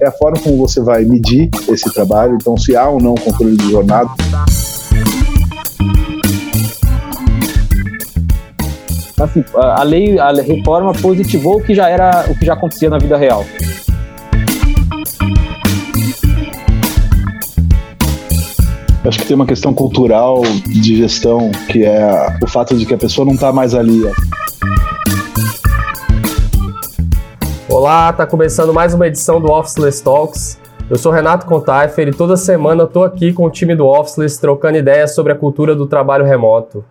É a forma como você vai medir esse trabalho, então se há ou não controle de jornada. Assim, a lei, a reforma positivou o que já era, o que já acontecia na vida real. Acho que tem uma questão cultural de gestão, que é o fato de que a pessoa não está mais ali. Olá, está começando mais uma edição do Officeless Talks. Eu sou Renato Contaifer e toda semana eu tô aqui com o time do Officeless trocando ideias sobre a cultura do trabalho remoto.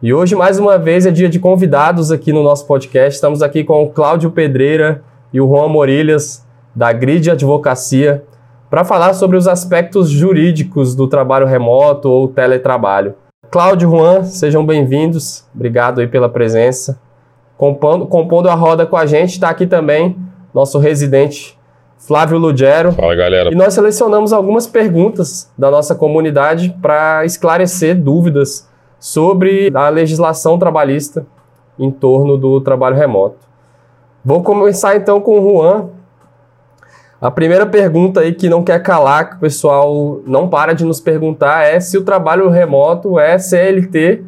E hoje, mais uma vez, é dia de convidados aqui no nosso podcast. Estamos aqui com o Cláudio Pedreira e o Juan Morilhas, da Grid Advocacia para falar sobre os aspectos jurídicos do trabalho remoto ou teletrabalho. Cláudio Juan, sejam bem-vindos. Obrigado aí pela presença. Compondo, compondo a roda com a gente está aqui também nosso residente Flávio Lugero. Fala, galera. E nós selecionamos algumas perguntas da nossa comunidade para esclarecer dúvidas sobre a legislação trabalhista em torno do trabalho remoto. Vou começar então com o Juan, a primeira pergunta aí que não quer calar, que o pessoal não para de nos perguntar, é se o trabalho remoto é CLT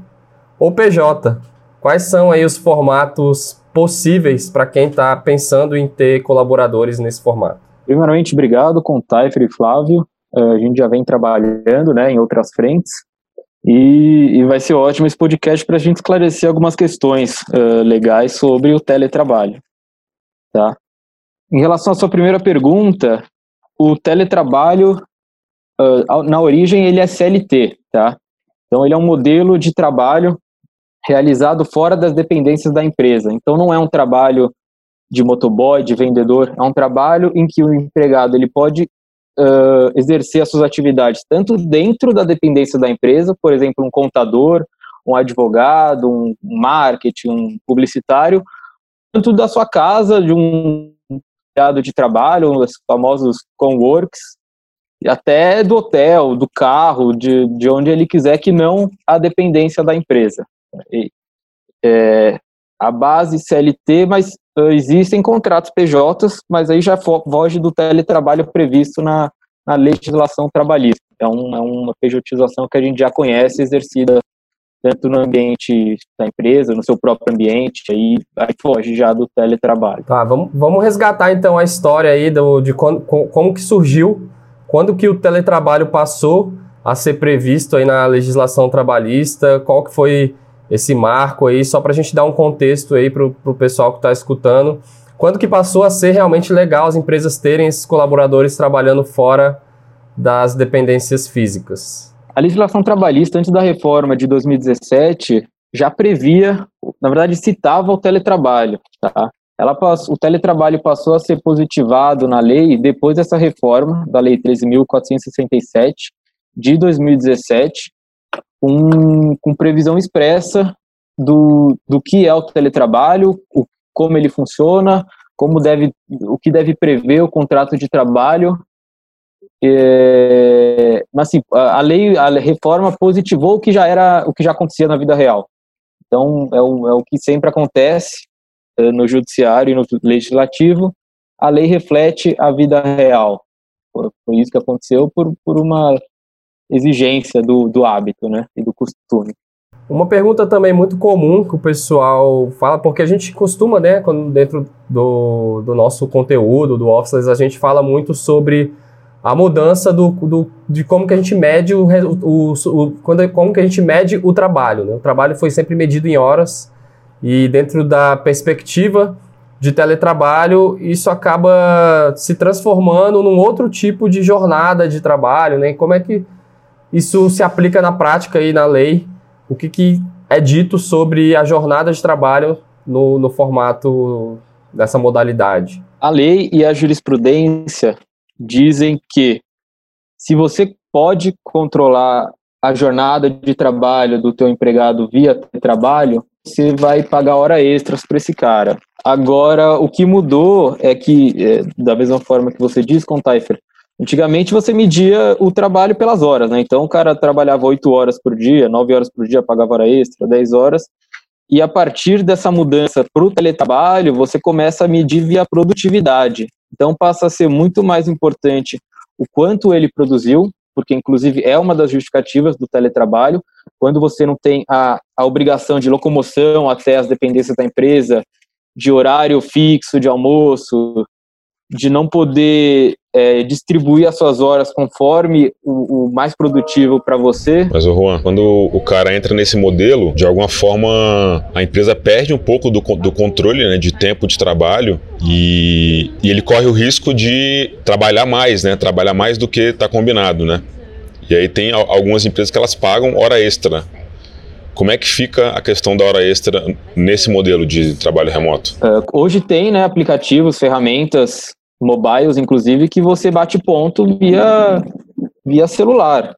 ou PJ. Quais são aí os formatos possíveis para quem está pensando em ter colaboradores nesse formato? Primeiramente, obrigado, com Taifer e Flávio. Uh, a gente já vem trabalhando né, em outras frentes e, e vai ser ótimo esse podcast para a gente esclarecer algumas questões uh, legais sobre o teletrabalho. Tá? Em relação à sua primeira pergunta, o teletrabalho, uh, na origem, ele é CLT, tá? Então, ele é um modelo de trabalho realizado fora das dependências da empresa. Então, não é um trabalho de motoboy, de vendedor, é um trabalho em que o empregado ele pode uh, exercer as suas atividades tanto dentro da dependência da empresa, por exemplo, um contador, um advogado, um marketing, um publicitário, tanto da sua casa, de um de trabalho, os famosos coworks, até do hotel, do carro, de, de onde ele quiser, que não a dependência da empresa. É, a base CLT, mas existem contratos PJs, mas aí já foge do teletrabalho previsto na, na legislação trabalhista. Um, é uma pejotização que a gente já conhece, exercida tanto no ambiente da empresa, no seu próprio ambiente, aí, aí foge já do teletrabalho. Tá, vamos, vamos resgatar então a história aí do, de quando, como que surgiu, quando que o teletrabalho passou a ser previsto aí na legislação trabalhista, qual que foi esse marco aí, só para a gente dar um contexto aí para o pessoal que está escutando, quando que passou a ser realmente legal as empresas terem esses colaboradores trabalhando fora das dependências físicas? A legislação trabalhista, antes da reforma de 2017, já previa, na verdade, citava o teletrabalho. Tá? Ela passou, o teletrabalho passou a ser positivado na lei depois dessa reforma, da Lei 13.467, de 2017, com, com previsão expressa do, do que é o teletrabalho, o, como ele funciona, como deve, o que deve prever o contrato de trabalho é, mas assim, a lei, a reforma positivou o que já era, o que já acontecia na vida real. Então é o, é o que sempre acontece é, no judiciário e no legislativo. A lei reflete a vida real. Foi isso que aconteceu por, por uma exigência do, do hábito, né, e do costume. Uma pergunta também muito comum que o pessoal fala, porque a gente costuma, né, quando dentro do, do nosso conteúdo, do Office, a gente fala muito sobre a mudança do, do, de como que a gente mede o, o, o, quando, como que a gente mede o trabalho. Né? O trabalho foi sempre medido em horas e dentro da perspectiva de teletrabalho, isso acaba se transformando num outro tipo de jornada de trabalho. Né? Como é que isso se aplica na prática e na lei? O que, que é dito sobre a jornada de trabalho no, no formato dessa modalidade? A lei e a jurisprudência dizem que se você pode controlar a jornada de trabalho do teu empregado via trabalho, você vai pagar hora extras para esse cara. Agora, o que mudou é que, é, da mesma forma que você diz, com Taifer, antigamente você media o trabalho pelas horas, né? Então o cara trabalhava 8 horas por dia, 9 horas por dia, pagava hora extra, 10 horas, E a partir dessa mudança para o teletrabalho, você começa a medir via produtividade. Então passa a ser muito mais importante o quanto ele produziu, porque inclusive é uma das justificativas do teletrabalho, quando você não tem a, a obrigação de locomoção até as dependências da empresa, de horário fixo de almoço, de não poder é, distribuir as suas horas conforme o, o mais produtivo para você. Mas, o Juan, quando o cara entra nesse modelo, de alguma forma a empresa perde um pouco do, do controle né, de tempo de trabalho e, e ele corre o risco de trabalhar mais, né? Trabalhar mais do que está combinado, né? E aí tem algumas empresas que elas pagam hora extra. Como é que fica a questão da hora extra nesse modelo de trabalho remoto? Uh, hoje tem né, aplicativos, ferramentas mobiles, inclusive, que você bate ponto via, via celular.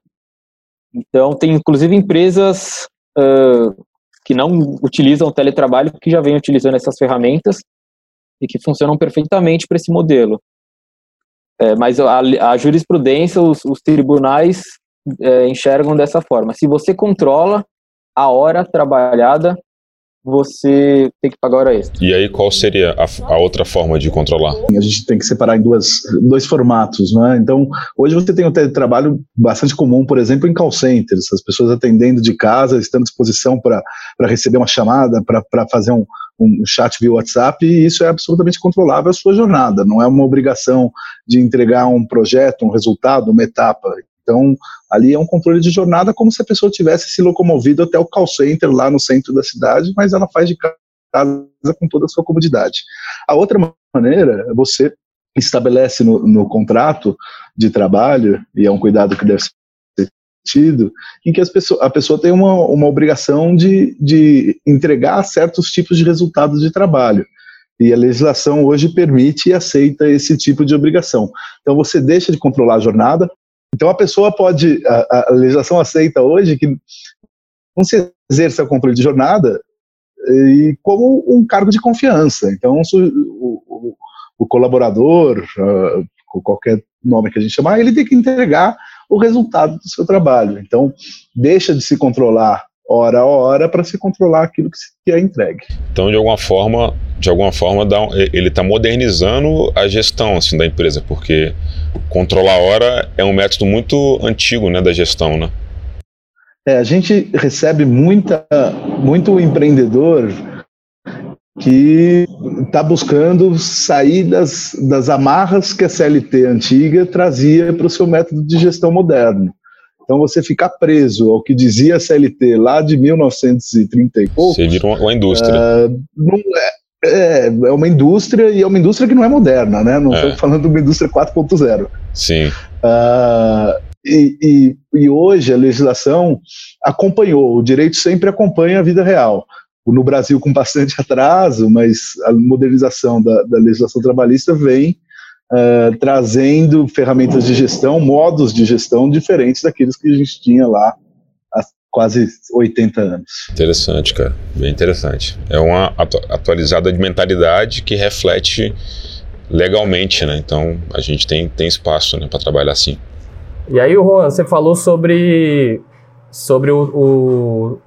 Então, tem inclusive empresas uh, que não utilizam o teletrabalho que já vêm utilizando essas ferramentas e que funcionam perfeitamente para esse modelo. É, mas a, a, jurisprudência, os, os tribunais é, enxergam dessa forma. Se você controla a hora trabalhada, você tem que pagar hora extra. E aí, qual seria a, a, outra forma de controlar? A gente tem que separar em duas, dois formatos, né? Então, hoje você tem um teletrabalho bastante comum, por exemplo, em call centers, as pessoas atendendo de casa, estando à disposição para receber uma chamada, para fazer um, um chat via WhatsApp, e isso é absolutamente controlável a sua jornada, não é uma obrigação de entregar um projeto, um resultado, uma etapa. Então, ali é um controle de jornada como se a pessoa tivesse se locomovido até o call center lá no centro da cidade, mas ela faz de casa com toda a sua comodidade. A outra maneira é você estabelece no, no contrato de trabalho, e é um cuidado que deve ser tido, em que pessoas, a pessoa tem uma, uma obrigação de, de entregar certos tipos de resultados de trabalho. E a legislação hoje permite e aceita esse tipo de obrigação. Então você deixa de controlar a jornada, então a pessoa pode, a, a legislação aceita hoje que não se exerça o controle de jornada e como um cargo de confiança. Então o, o, o colaborador, uh, qualquer nome que a gente chamar, ele tem que entregar o resultado do seu trabalho. Então deixa de se controlar hora a hora para se controlar aquilo que, é entregue. Então, de alguma forma, de alguma forma, dá, ele está modernizando a gestão assim, da empresa, porque controlar a hora é um método muito antigo né, da gestão, né? É, a gente recebe muita, muito empreendedor que está buscando sair das, das amarras que a CLT antiga trazia para o seu método de gestão moderno. Então, você ficar preso ao que dizia a CLT lá de 1930 e pouco. Você vira uma, uma indústria. Uh, não é, é, é, uma indústria e é uma indústria que não é moderna, né? Não estou é. falando de uma indústria 4.0. Sim. Uh, e, e, e, hoje a legislação acompanhou, o direito sempre acompanha a vida real. No Brasil, com bastante atraso, mas a modernização da, da legislação trabalhista vem uh, trazendo ferramentas de gestão, modos de gestão diferentes daqueles que a gente tinha lá há quase 80 anos. Interessante, cara. Bem interessante. É uma atu atualizada de mentalidade que reflete legalmente, né? Então a gente tem, tem espaço né, para trabalhar assim. E aí, Juan, você falou sobre, sobre o,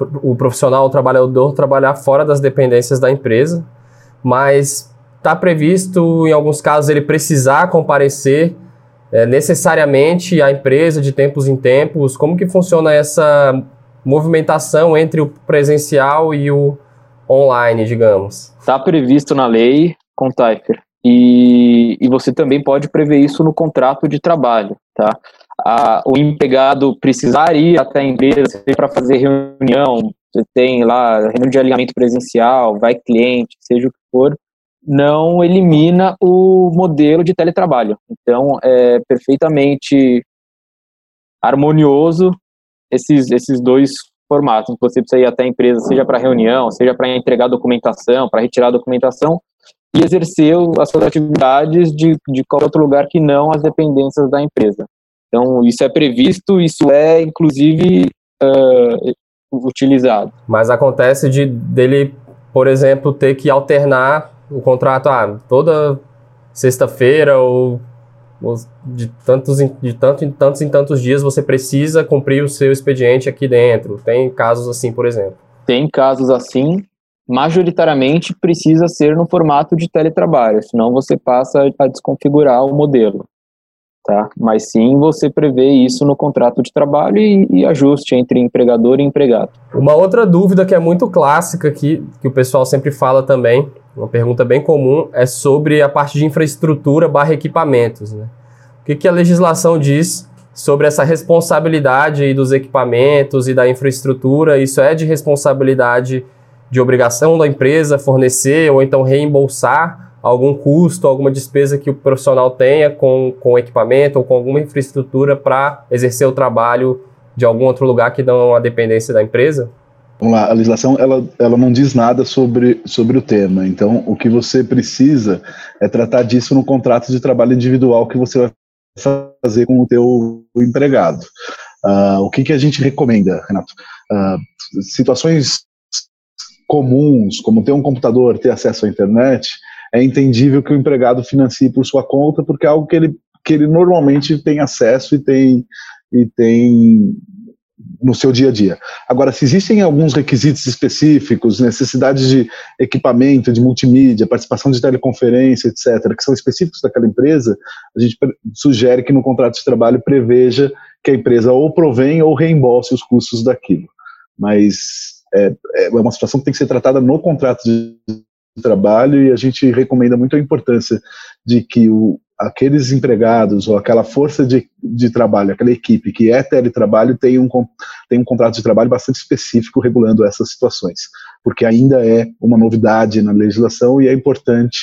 o, o profissional, o trabalhador trabalhar fora das dependências da empresa, mas está previsto, em alguns casos, ele precisar comparecer é, necessariamente à empresa de tempos em tempos? Como que funciona essa movimentação entre o presencial e o online, digamos? Está previsto na lei, com Taifer. E, e você também pode prever isso no contrato de trabalho, tá? A, o empregado precisar ir até a empresa para fazer reunião, você tem lá reunião de alinhamento presencial, vai cliente, seja o que for, não elimina o modelo de teletrabalho. Então, é perfeitamente harmonioso esses, esses dois formatos. Você precisa ir até a empresa, seja para reunião, seja para entregar documentação, para retirar documentação, e exercer as suas atividades de, de qualquer outro lugar que não as dependências da empresa. Então, isso é previsto, isso é, inclusive, uh, utilizado. Mas acontece de dele, por exemplo, ter que alternar o contrato, ah, toda sexta-feira ou, de, tantos, de tanto em tantos em tantos dias você precisa cumprir o seu expediente aqui dentro. Tem casos assim, por exemplo. tem casos assim, majoritariamente precisa ser no formato de teletrabalho, senão você passa a desconfigurar o modelo. Tá? Mas sim você prevê isso no contrato de trabalho e, e, ajuste entre empregador e empregado. Uma outra dúvida que é muito clássica aqui, que o pessoal sempre fala também, uma pergunta bem comum, é sobre a parte de infraestrutura barra equipamentos. Né? O que, que a legislação diz sobre essa responsabilidade dos equipamentos e da infraestrutura? Isso é de responsabilidade de obrigação da empresa fornecer ou então reembolsar algum custo, alguma despesa que o profissional tenha com, com equipamento ou com alguma infraestrutura para exercer o trabalho de algum outro lugar que não a dependência da empresa? Vamos lá, a legislação ela, ela não diz nada sobre, sobre o tema, então o que você precisa é tratar disso no contrato de trabalho individual que você vai fazer com o teu empregado. Uh, o que, que a gente recomenda, Renato? Uh, situações comuns, como ter um computador, ter acesso à internet, é entendível que o empregado financie por sua conta, porque é algo que ele, que ele normalmente tem acesso e tem, e tem no seu dia a dia. Agora, se existem alguns requisitos específicos, necessidades de equipamento, de multimídia, participação de teleconferência, etc., que são específicos daquela empresa, a gente sugere que no contrato de trabalho preveja que a empresa ou provém ou reembolse os custos daquilo. Mas é, é uma situação que tem que ser tratada no contrato de trabalho e a gente recomenda muito a importância de que o, aqueles empregados ou aquela força de, de trabalho, aquela equipe que é teletrabalho tem um, tem um contrato de trabalho bastante específico regulando essas situações, porque ainda é uma novidade na legislação e é importante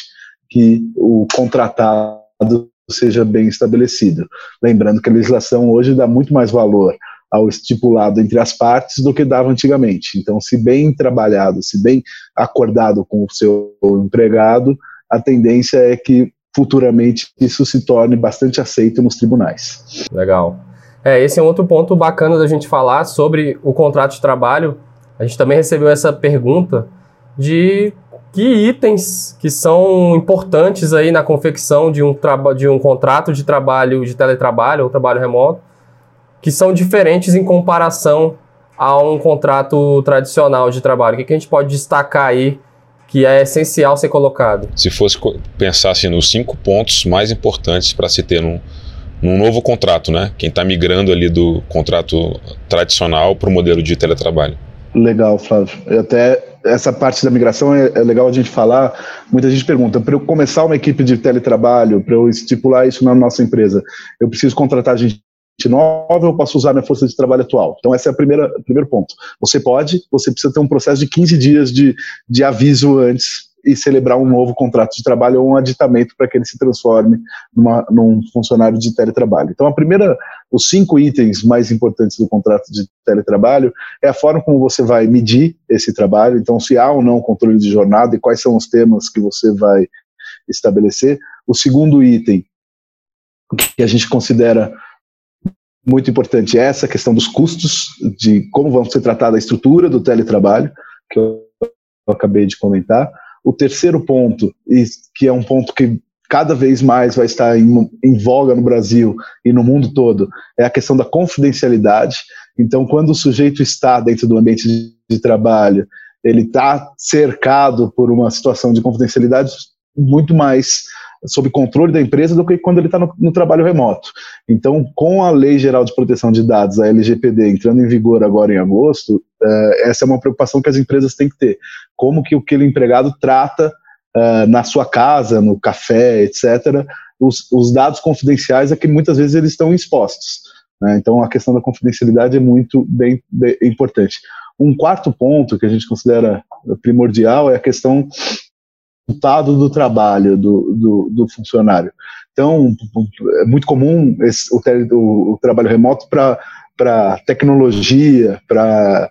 que o contratado seja bem estabelecido. Lembrando que a legislação hoje dá muito mais valor ao estipulado entre as partes do que dava antigamente. Então, se bem trabalhado, se bem acordado com o seu empregado, a tendência é que futuramente isso se torne bastante aceito nos tribunais. Legal. É, esse é um outro ponto bacana da gente falar sobre o contrato de trabalho. A gente também recebeu essa pergunta de que itens que são importantes aí na confecção de um, de um contrato de trabalho, de teletrabalho ou trabalho remoto, que são diferentes em comparação a um contrato tradicional de trabalho? O que, a gente pode destacar aí que é essencial ser colocado? Se fosse pensar assim, nos cinco pontos mais importantes para se ter num, num novo contrato, né? Quem está migrando ali do contrato tradicional para o modelo de teletrabalho. Legal, Flávio. Até essa parte da migração é, é, legal a gente falar. Muita gente pergunta: para eu começar uma equipe de teletrabalho, para eu estipular isso na nossa empresa, eu preciso contratar gente nova, eu posso usar minha força de trabalho atual. Então, esse é o primeiro ponto. Você pode, você precisa ter um processo de 15 dias de, de aviso antes e celebrar um novo contrato de trabalho ou um aditamento para que ele se transforme numa, num funcionário de teletrabalho. Então, a primeira, os cinco itens mais importantes do contrato de teletrabalho é a forma como você vai medir esse trabalho. Então, se há ou não controle de jornada e quais são os temas que você vai estabelecer. O segundo item que a gente considera muito importante essa questão dos custos, de como vão ser tratada a estrutura do teletrabalho, que eu acabei de comentar. O terceiro ponto, que é um ponto que cada vez mais vai estar em, em, voga no Brasil e no mundo todo, é a questão da confidencialidade. Então, quando o sujeito está dentro do ambiente de, de trabalho, ele está cercado por uma situação de confidencialidade muito mais sob controle da empresa do que quando ele está no, no, trabalho remoto. Então, com a Lei Geral de Proteção de Dados, a LGPD, entrando em vigor agora em agosto, uh, essa é uma preocupação que as empresas têm que ter. Como que aquele empregado trata uh, na sua casa, no café, etc., os, os, dados confidenciais é que muitas vezes eles estão expostos. Né? Então, a questão da confidencialidade é muito bem, bem importante. Um quarto ponto que a gente considera primordial é a questão resultado do trabalho do, do, do, funcionário. Então, é muito comum esse, o, o, o trabalho remoto para tecnologia, para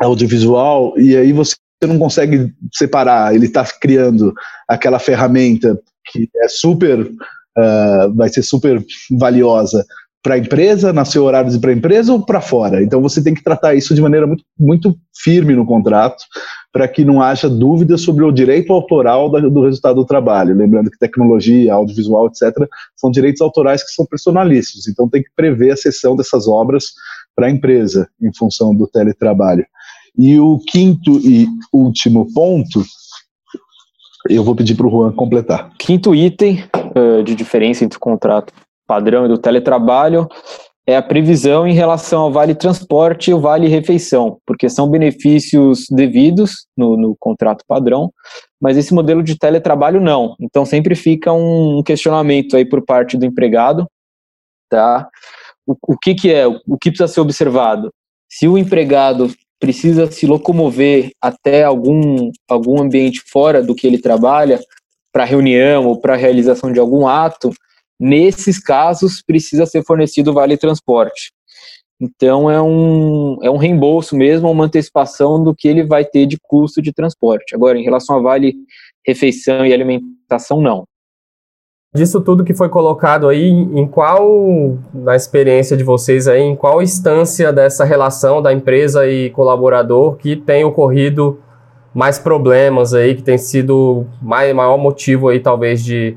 audiovisual, e aí você não consegue separar. Ele está criando aquela ferramenta que é super, uh, vai ser super valiosa para a empresa, no seu horário para a empresa ou para fora. Então você tem que tratar isso de maneira muito, muito firme no contrato, para que não haja dúvida sobre o direito autoral do resultado do trabalho. Lembrando que tecnologia, audiovisual, etc., são direitos autorais que são personalíssimos, então tem que prever a cessão dessas obras para a empresa em função do teletrabalho. E o quinto e último ponto, eu vou pedir para o Juan completar. Quinto item uh, de diferença entre o contrato padrão e do teletrabalho é a previsão em relação ao vale transporte e o vale refeição, porque são benefícios devidos no, no, contrato padrão, mas esse modelo de teletrabalho não. Então sempre fica um questionamento aí por parte do empregado, tá? O, o que que é, o que precisa ser observado? Se o empregado precisa se locomover até algum, algum ambiente fora do que ele trabalha, para reunião ou para realização de algum ato, Nesses casos, precisa ser fornecido vale transporte. Então, é um, é um reembolso mesmo, uma antecipação do que ele vai ter de custo de transporte. Agora, em relação a vale refeição e alimentação, não. Disso tudo que foi colocado aí, em qual, na experiência de vocês aí, em qual instância dessa relação da empresa e colaborador que tem ocorrido mais problemas aí, que tem sido mais, maior motivo aí, talvez, de,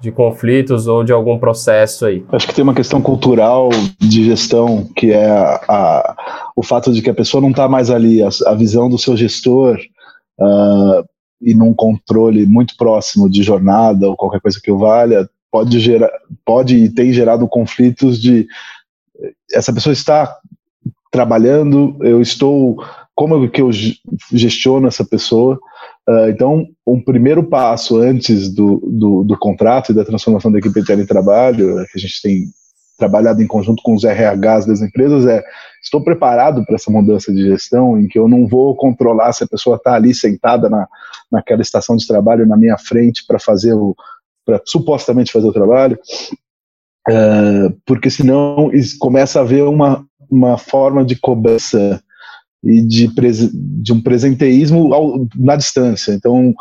de conflitos ou de algum processo aí? Acho que tem uma questão cultural de gestão, que é a, a o fato de que a pessoa não está mais ali, a, a, visão do seu gestor uh, e num controle muito próximo de jornada ou qualquer coisa que o valha, pode gerar, pode e tem gerado conflitos de essa pessoa está trabalhando, eu estou como que eu gestiono essa pessoa Uh, então, um primeiro passo antes do, do, do, contrato e da transformação da equipe de teletrabalho, que a gente tem trabalhado em conjunto com os RHs das empresas, é estou preparado para essa mudança de gestão em que eu não vou controlar se a pessoa está ali sentada na, naquela estação de trabalho na minha frente para fazer o para supostamente fazer o trabalho, uh, porque senão começa a haver uma, uma forma de cobrança e de, de um presenteísmo ao, na distância. Então,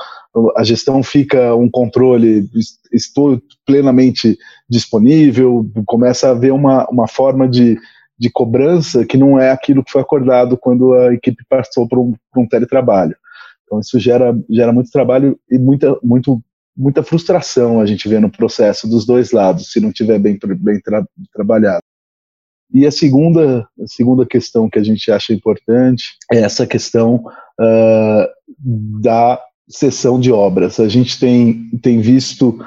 a gestão fica um controle, estou plenamente disponível, começa a haver uma, uma forma de, de cobrança que não é aquilo que foi acordado quando a equipe passou para um, um teletrabalho. Então, isso gera, gera muito trabalho e muita, muito, muita frustração a gente vê no processo dos dois lados, se não tiver bem, bem tra trabalhado. E a segunda, a segunda questão que a gente acha importante é essa questão uh, da sessão de obras. A gente tem, tem visto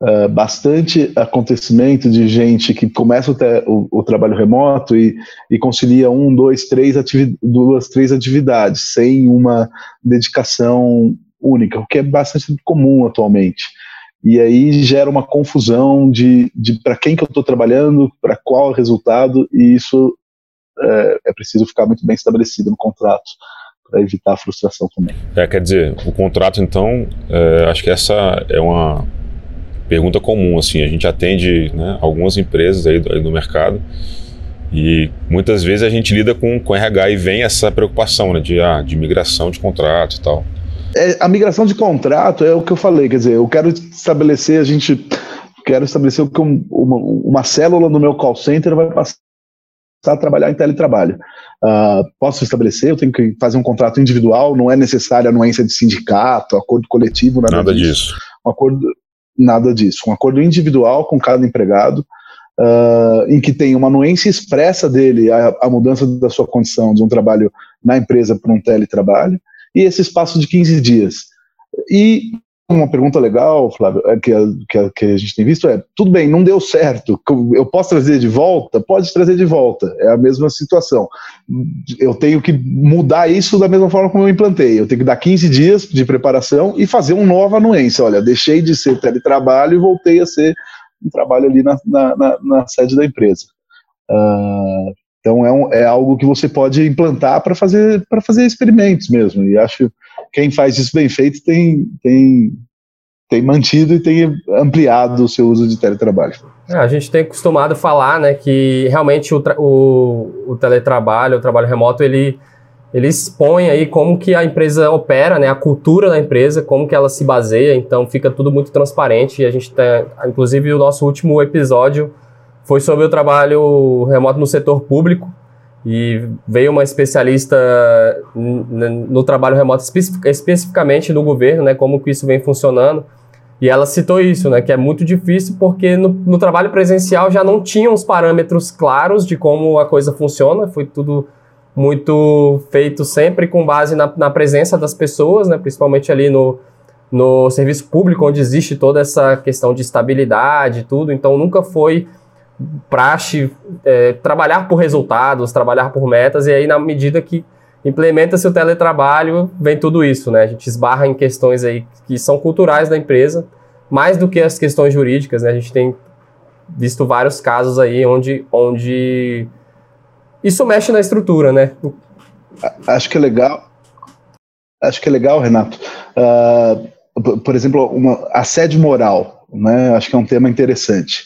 uh, bastante acontecimento de gente que começa o, o, o trabalho remoto e, e, concilia um, dois, três duas, três atividades sem uma dedicação única, o que é bastante comum atualmente e aí gera uma confusão de, de para quem que eu estou trabalhando, para qual resultado, e isso é, é, preciso ficar muito bem estabelecido no contrato para evitar a frustração também. É, quer dizer, o contrato então, é, acho que essa é uma pergunta comum, assim, a gente atende né, algumas empresas aí do, aí do mercado e muitas vezes a gente lida com, com RH e vem essa preocupação né, de, ah, de migração de contrato e tal. É, a migração de contrato é o que eu falei, quer dizer, eu quero estabelecer, a gente quero estabelecer que um, uma, uma célula no meu call center vai passar a trabalhar em teletrabalho. Uh, posso estabelecer, eu tenho que fazer um contrato individual, não é necessária anuência de sindicato, acordo coletivo, nada, nada disso. disso. Um acordo, nada disso. Um acordo individual com cada empregado, uh, em que tem uma anuência expressa dele a, a mudança da sua condição de um trabalho na empresa para um teletrabalho, e esse espaço de 15 dias. E uma pergunta legal, Flávio, é que, a, que, que a gente tem visto é: tudo bem, não deu certo, eu posso trazer de volta? Pode trazer de volta, é a mesma situação. Eu tenho que mudar isso da mesma forma como eu implantei. Eu tenho que dar 15 dias de preparação e fazer uma nova anuência. Olha, deixei de ser teletrabalho e voltei a ser um trabalho ali na, na, na, na sede da empresa. Uh, então é, um, é algo que você pode implantar para fazer para fazer experimentos mesmo. E acho que quem faz isso bem feito tem, tem, tem mantido e tem ampliado o seu uso de teletrabalho. É, a gente tem acostumado falar né, que realmente o, o, o teletrabalho, o trabalho remoto, ele, ele expõe aí como que a empresa opera, né, a cultura da empresa, como que ela se baseia, então fica tudo muito transparente e a gente tem, inclusive o nosso último episódio foi sobre o trabalho remoto no setor público e veio uma especialista no trabalho remoto especificamente no governo, né, como que isso vem funcionando. E ela citou isso, né, que é muito difícil porque no, no trabalho presencial já não tinham os parâmetros claros de como a coisa funciona, foi tudo muito feito sempre com base na, na presença das pessoas, né, principalmente ali no, no serviço público, onde existe toda essa questão de estabilidade e tudo, então nunca foi praxe é, trabalhar por resultados, trabalhar por metas, e aí na medida que implementa-se o teletrabalho, vem tudo isso, né? A gente esbarra em questões aí que são culturais da empresa, mais do que as questões jurídicas, né? A gente tem visto vários casos aí onde, onde isso mexe na estrutura, né? Acho que é legal. Acho que é legal, Renato. Uh, por exemplo, uma assédio moral, né? Acho que é um tema interessante,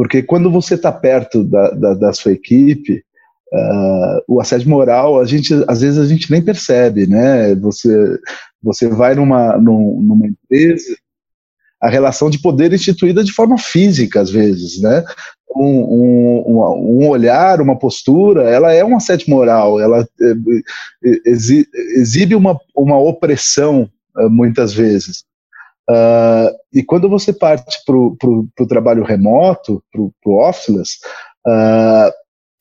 porque quando você está perto da, da, da, sua equipe, uh, o assédio moral, a gente às vezes a gente nem percebe, né? Você você vai numa numa empresa a relação de poder instituída de forma física, às vezes, né? Um, um, um olhar, uma postura, ela é um assédio moral, ela é, é, exibe uma, uma opressão, eh, muitas vezes. Uh, e quando você parte para o trabalho remoto, para o officeless, uh,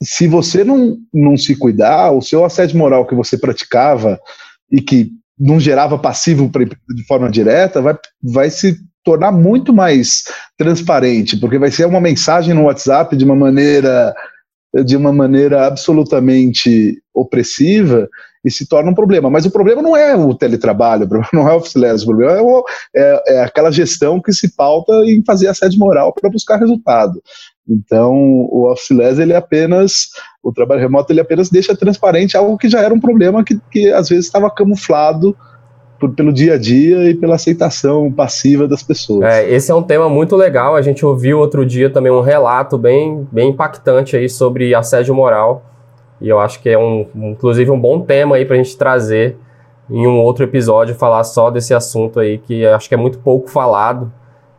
se você não, não se cuidar, o seu assédio moral que você praticava e que não gerava passivo de forma direta, vai, vai se tornar muito mais transparente, porque vai ser uma mensagem no WhatsApp de uma maneira de uma maneira absolutamente opressiva e se torna um problema. Mas o problema não é o teletrabalho, não é o officeless, o problema é, o, é, é, aquela gestão que se pauta em fazer assédio moral para buscar resultado. Então, o officeless, ele apenas, o trabalho remoto, ele apenas deixa transparente algo que já era um problema que, que às vezes estava camuflado por, pelo dia a dia e pela aceitação passiva das pessoas. É, esse é um tema muito legal. A gente ouviu outro dia também um relato bem, bem impactante aí sobre assédio moral. E eu acho que é um, inclusive um bom tema aí para a gente trazer em um outro episódio falar só desse assunto aí que acho que é muito pouco falado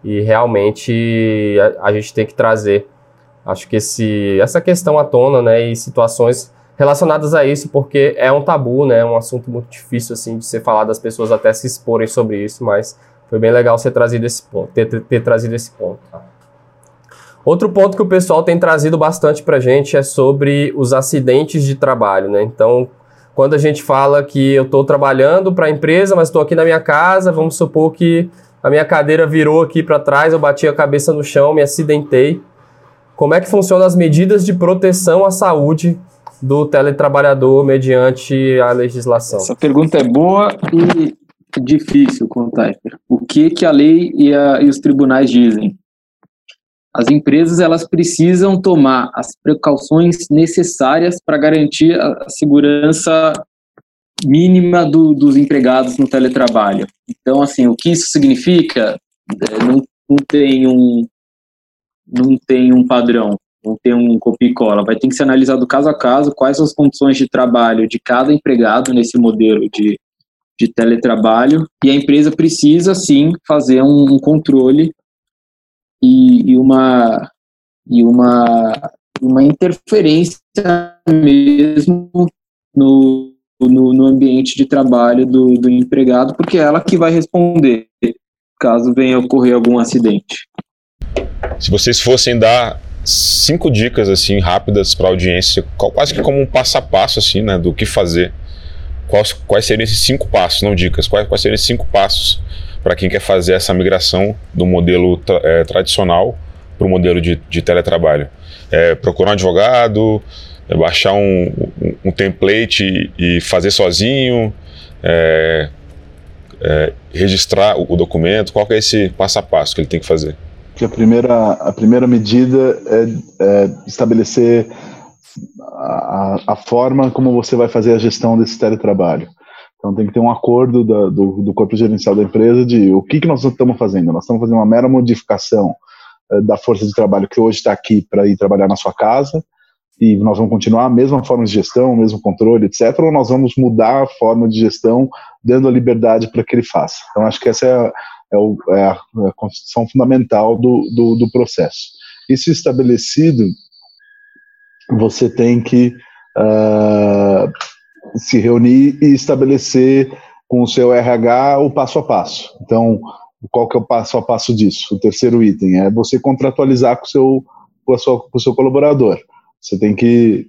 e realmente a, a gente tem que trazer. Acho que esse, essa questão à tona, né, e situações relacionadas a isso, porque é um tabu, né? É um assunto muito difícil assim de ser falado, as pessoas até se exporem sobre isso, mas foi bem legal ser trazido esse ponto, ter, ter, ter trazido esse ponto. Outro ponto que o pessoal tem trazido bastante para gente é sobre os acidentes de trabalho, né? Então, quando a gente fala que eu estou trabalhando para a empresa, mas estou aqui na minha casa, vamos supor que a minha cadeira virou aqui para trás, eu bati a cabeça no chão, me acidentei. Como é que funcionam as medidas de proteção à saúde do teletrabalhador mediante a legislação? Essa pergunta é boa e difícil, Contaifer. O que, que a lei e, a, e os tribunais dizem? As empresas elas precisam tomar as precauções necessárias para garantir a segurança mínima do, dos empregados no teletrabalho. Então, assim, o que isso significa? É, não, não tem um não tem um padrão não ter um copia e cola, vai ter que ser analisado caso a caso quais são as condições de trabalho de cada empregado nesse modelo de, de teletrabalho, e a empresa precisa sim fazer um, um controle e, e, uma e uma uma interferência mesmo no, no, no ambiente de trabalho do, do empregado, porque é ela que vai responder caso venha ocorrer algum acidente. Se vocês fossem dar cinco dicas assim rápidas para a audiência, quase que como um passo a passo assim, né, do que fazer. Quais, quais seriam esses cinco passos, não dicas, quais, quais seriam esses cinco passos para quem quer fazer essa migração do modelo tra é, tradicional para o modelo de, de teletrabalho? É, procurar um advogado, é, baixar um, um, um, template e fazer sozinho, é, é, registrar o, o documento, qual é esse passo a passo que ele tem que fazer? que a primeira, a primeira medida é, é estabelecer a, a, forma como você vai fazer a gestão desse teletrabalho. Então tem que ter um acordo da, do, do, corpo gerencial da empresa de o que, que nós estamos fazendo. Nós estamos fazendo uma mera modificação é, da força de trabalho que hoje está aqui para ir trabalhar na sua casa e nós vamos continuar a mesma forma de gestão, o mesmo controle, etc. Ou nós vamos mudar a forma de gestão, dando a liberdade para que ele faça. Então acho que essa é é, o, é a, é a, constituição fundamental do, do, do, processo. Isso estabelecido, você tem que uh, se reunir e estabelecer com o seu RH o passo a passo. Então, qual que é o passo a passo disso? O terceiro item é você contratualizar com, seu, com, a sua, com o seu colaborador. Você tem que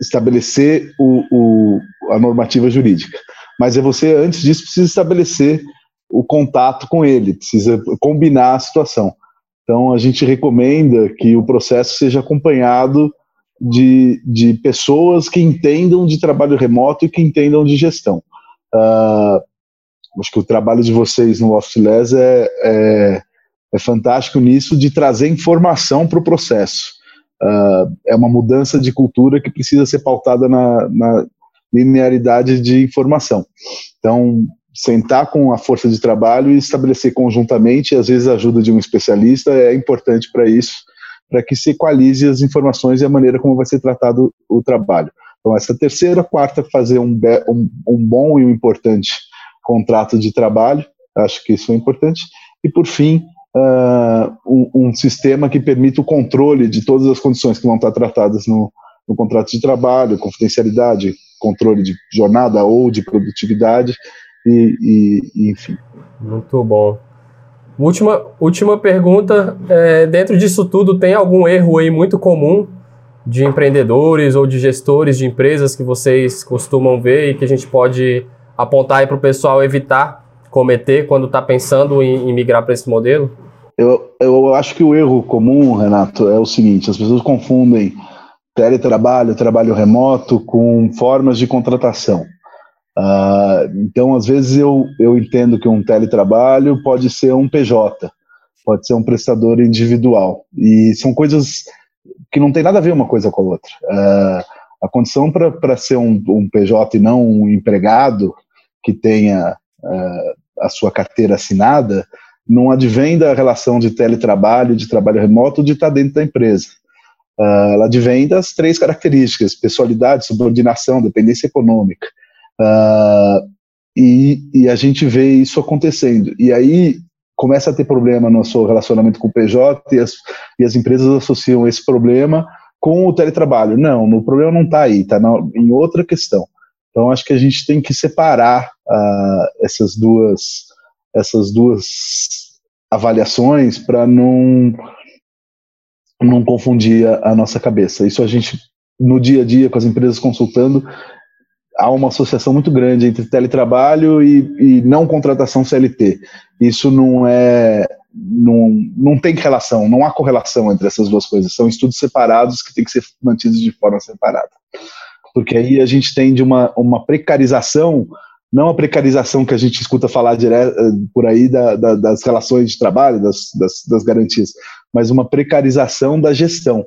estabelecer o, o, a normativa jurídica. Mas é você, antes disso, precisa estabelecer o contato com ele, precisa combinar a situação. Então, a gente recomenda que o processo seja acompanhado de, de pessoas que entendam de trabalho remoto e que entendam de gestão. Uh, acho que o trabalho de vocês no Office Less é, é, é fantástico nisso de trazer informação para o processo. Uh, é uma mudança de cultura que precisa ser pautada na, na linearidade de informação. Então, sentar com a força de trabalho e estabelecer conjuntamente, às vezes a ajuda de um especialista é importante para isso, para que se equalize as informações e a maneira como vai ser tratado o trabalho. Então, essa terceira, quarta, fazer um, um, um bom e um importante contrato de trabalho, acho que isso é importante. E, por fim, uh, um, um, sistema que permita o controle de todas as condições que vão estar tratadas no, no contrato de trabalho, confidencialidade, controle de jornada ou de produtividade, e, e, enfim. Muito bom. Última, última pergunta. É, dentro disso tudo, tem algum erro aí muito comum de empreendedores ou de gestores de empresas que vocês costumam ver e que a gente pode apontar para o pessoal evitar cometer quando está pensando em, em migrar para esse modelo? Eu, eu acho que o erro comum, Renato, é o seguinte: as pessoas confundem teletrabalho, trabalho remoto com formas de contratação. Uh, então, às vezes, eu, eu entendo que um teletrabalho pode ser um PJ, pode ser um prestador individual. E são coisas que não tem nada a ver uma coisa com a outra. Uh, a condição para ser um, um, PJ e não um empregado que tenha uh, a sua carteira assinada não advém da relação de teletrabalho, de trabalho remoto, de estar dentro da empresa. Uh, ela advém das três características: pessoalidade, subordinação, dependência econômica. Uh, e, e, a gente vê isso acontecendo. E aí começa a ter problema no seu relacionamento com o PJ e as, e as empresas associam esse problema com o teletrabalho. Não, o problema não está aí, está em outra questão. Então acho que a gente tem que separar uh, essas duas essas duas avaliações para não não confundir a, a nossa cabeça. Isso a gente no dia a dia com as empresas consultando há uma associação muito grande entre teletrabalho e, e não contratação CLT. Isso não é. Não, não tem relação, não há correlação entre essas duas coisas. São estudos separados que têm que ser mantidos de forma separada. Porque aí a gente tem de uma, uma precarização, não a precarização que a gente escuta falar direto, eh, por aí da, da, das relações de trabalho, das, das, das garantias, mas uma precarização da gestão.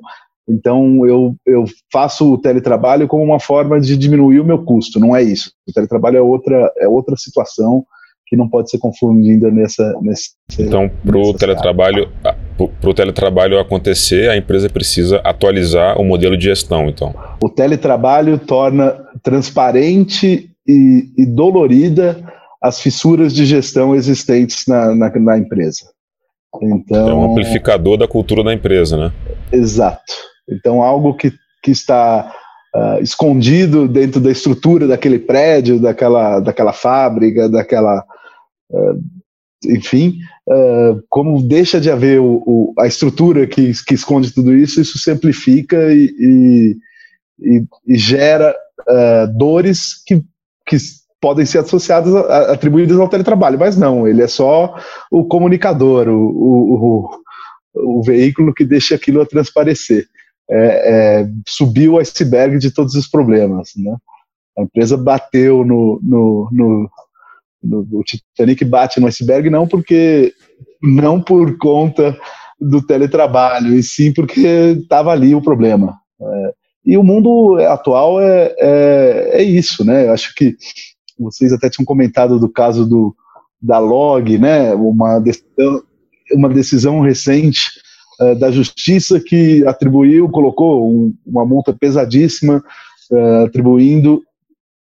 Então, eu, eu faço o teletrabalho como uma forma de diminuir o meu custo, não é isso. O teletrabalho é outra, é outra situação que não pode ser confundida nessa. nessa então, para o teletrabalho, para teletrabalho acontecer, a empresa precisa atualizar o modelo de gestão, então. O teletrabalho torna transparente e, e dolorida as fissuras de gestão existentes na, na, na empresa. Então, é um amplificador da cultura da empresa, né? Exato. Então, algo que, que está uh, escondido dentro da estrutura daquele prédio, daquela, daquela fábrica, daquela. Uh, enfim, uh, como deixa de haver o, o, a estrutura que, que esconde tudo isso, isso se amplifica e, e, e, e gera dores que, que podem ser associadas, atribuídas ao teletrabalho, mas não, ele é só o comunicador, o, o, o, o veículo que deixa aquilo a transparecer é, é, subiu o iceberg de todos os problemas. Né? A empresa bateu no, no, no, no, o Titanic bate no iceberg não porque não por conta do teletrabalho, e sim porque estava ali o problema. É, e o mundo atual é, é, é, isso, né? Eu acho que vocês até tinham comentado do caso do, da Log, né? Uma decisão, uma decisão recente uh, da justiça que atribuiu, colocou um, uma multa pesadíssima, uh, atribuindo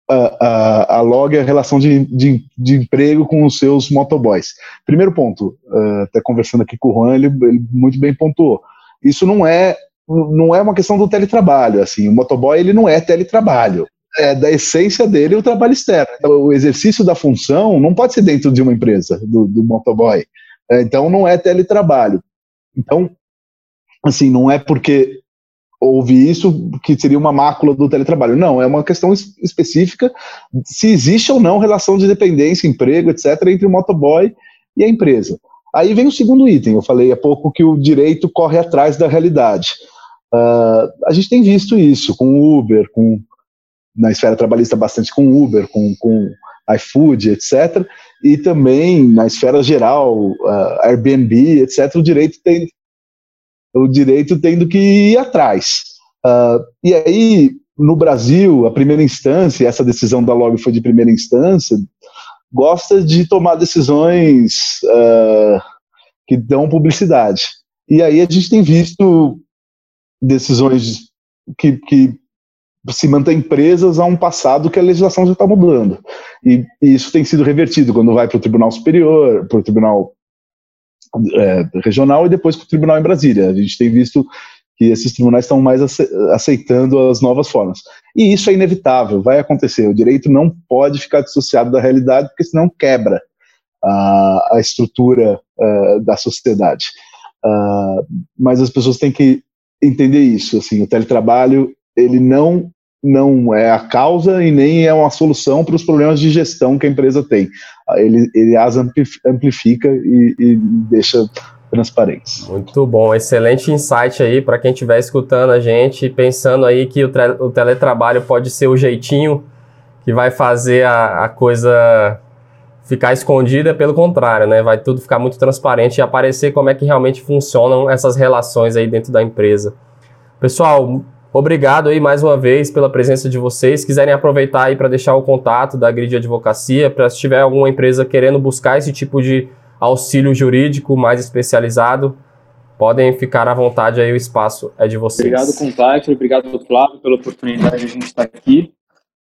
a, a, a log a relação de, de, de, emprego com os seus motoboys. Primeiro ponto, uh, até conversando aqui com o Juan, ele, ele, muito bem pontuou. Isso não é não é uma questão do teletrabalho, assim, o motoboy ele não é teletrabalho. É da essência dele o trabalho externo. Então, o exercício da função não pode ser dentro de uma empresa, do, do motoboy. É, então, não é teletrabalho. Então, assim, não é porque ouve isso que seria uma mácula do teletrabalho. Não, é uma questão específica se existe ou não relação de dependência, emprego, etc., entre o motoboy e a empresa. Aí vem o segundo item. Eu falei há pouco que o direito corre atrás da realidade. Uh, a gente tem visto isso com Uber, com na esfera trabalhista bastante com Uber, com, com iFood, etc. E também na esfera geral, uh, Airbnb, etc. O direito tem o direito tendo que ir atrás. Uh, e aí, no Brasil, a primeira instância, essa decisão da Log foi de primeira instância, gosta de tomar decisões uh, que dão publicidade. E aí a gente tem visto decisões que, que se mantêm presas a um passado que a legislação já está mudando. E, e, isso tem sido revertido quando vai para o Tribunal Superior, para o Tribunal é, Regional e depois para o Tribunal em Brasília. A gente tem visto que esses tribunais estão mais aceitando as novas formas. E isso é inevitável, vai acontecer. O direito não pode ficar dissociado da realidade, porque senão quebra a, a estrutura uh, da sociedade. Uh, mas as pessoas têm que entender isso. Assim, o teletrabalho ele não não é a causa e nem é uma solução para os problemas de gestão que a empresa tem. Ele, ele as amplifica e, e deixa transparentes. Muito bom, excelente insight aí para quem estiver escutando a gente, pensando aí que o, o, teletrabalho pode ser o jeitinho que vai fazer a, a coisa ficar escondida, pelo contrário, né? Vai tudo ficar muito transparente e aparecer como é que realmente funcionam essas relações aí dentro da empresa. Pessoal, obrigado aí mais uma vez pela presença de vocês. Se quiserem aproveitar aí para deixar o contato da Grid Advocacia, para se tiver alguma empresa querendo buscar esse tipo de auxílio jurídico mais especializado, podem ficar à vontade aí, o espaço é de vocês. Obrigado, Contact, obrigado, Flávio, pela oportunidade de a gente estar aqui.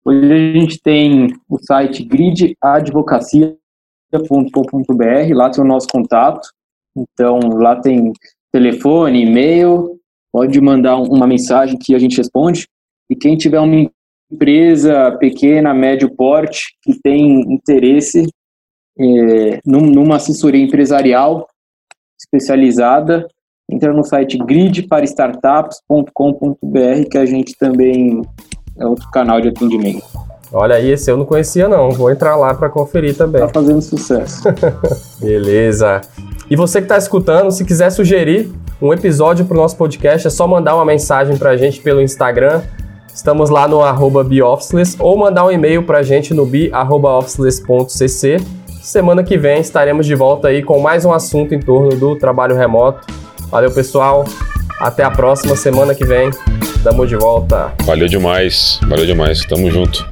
Hoje a gente tem o site gridadvocacia.com.br, lá tem o nosso contato, então lá tem telefone, e-mail, pode mandar uma mensagem que a gente responde, e quem tiver uma empresa pequena, médio porte, que tem interesse é, numa assessoria empresarial especializada, entra no site gridparastartups.com.br que a gente também é outro canal de atendimento. Olha aí, esse eu não conhecia não, vou entrar lá para conferir também. Tá fazendo sucesso. Beleza. E você que está escutando, se quiser sugerir um episódio para o nosso podcast, é só mandar uma mensagem para a gente pelo Instagram. Estamos lá no arroba ou mandar um e-mail para a gente no bi.officeless.cc Semana que vem estaremos de volta aí com mais um assunto em torno do trabalho remoto. Valeu, pessoal. Até a próxima semana que vem. Tamo de volta. Valeu demais. Valeu demais. Tamo junto.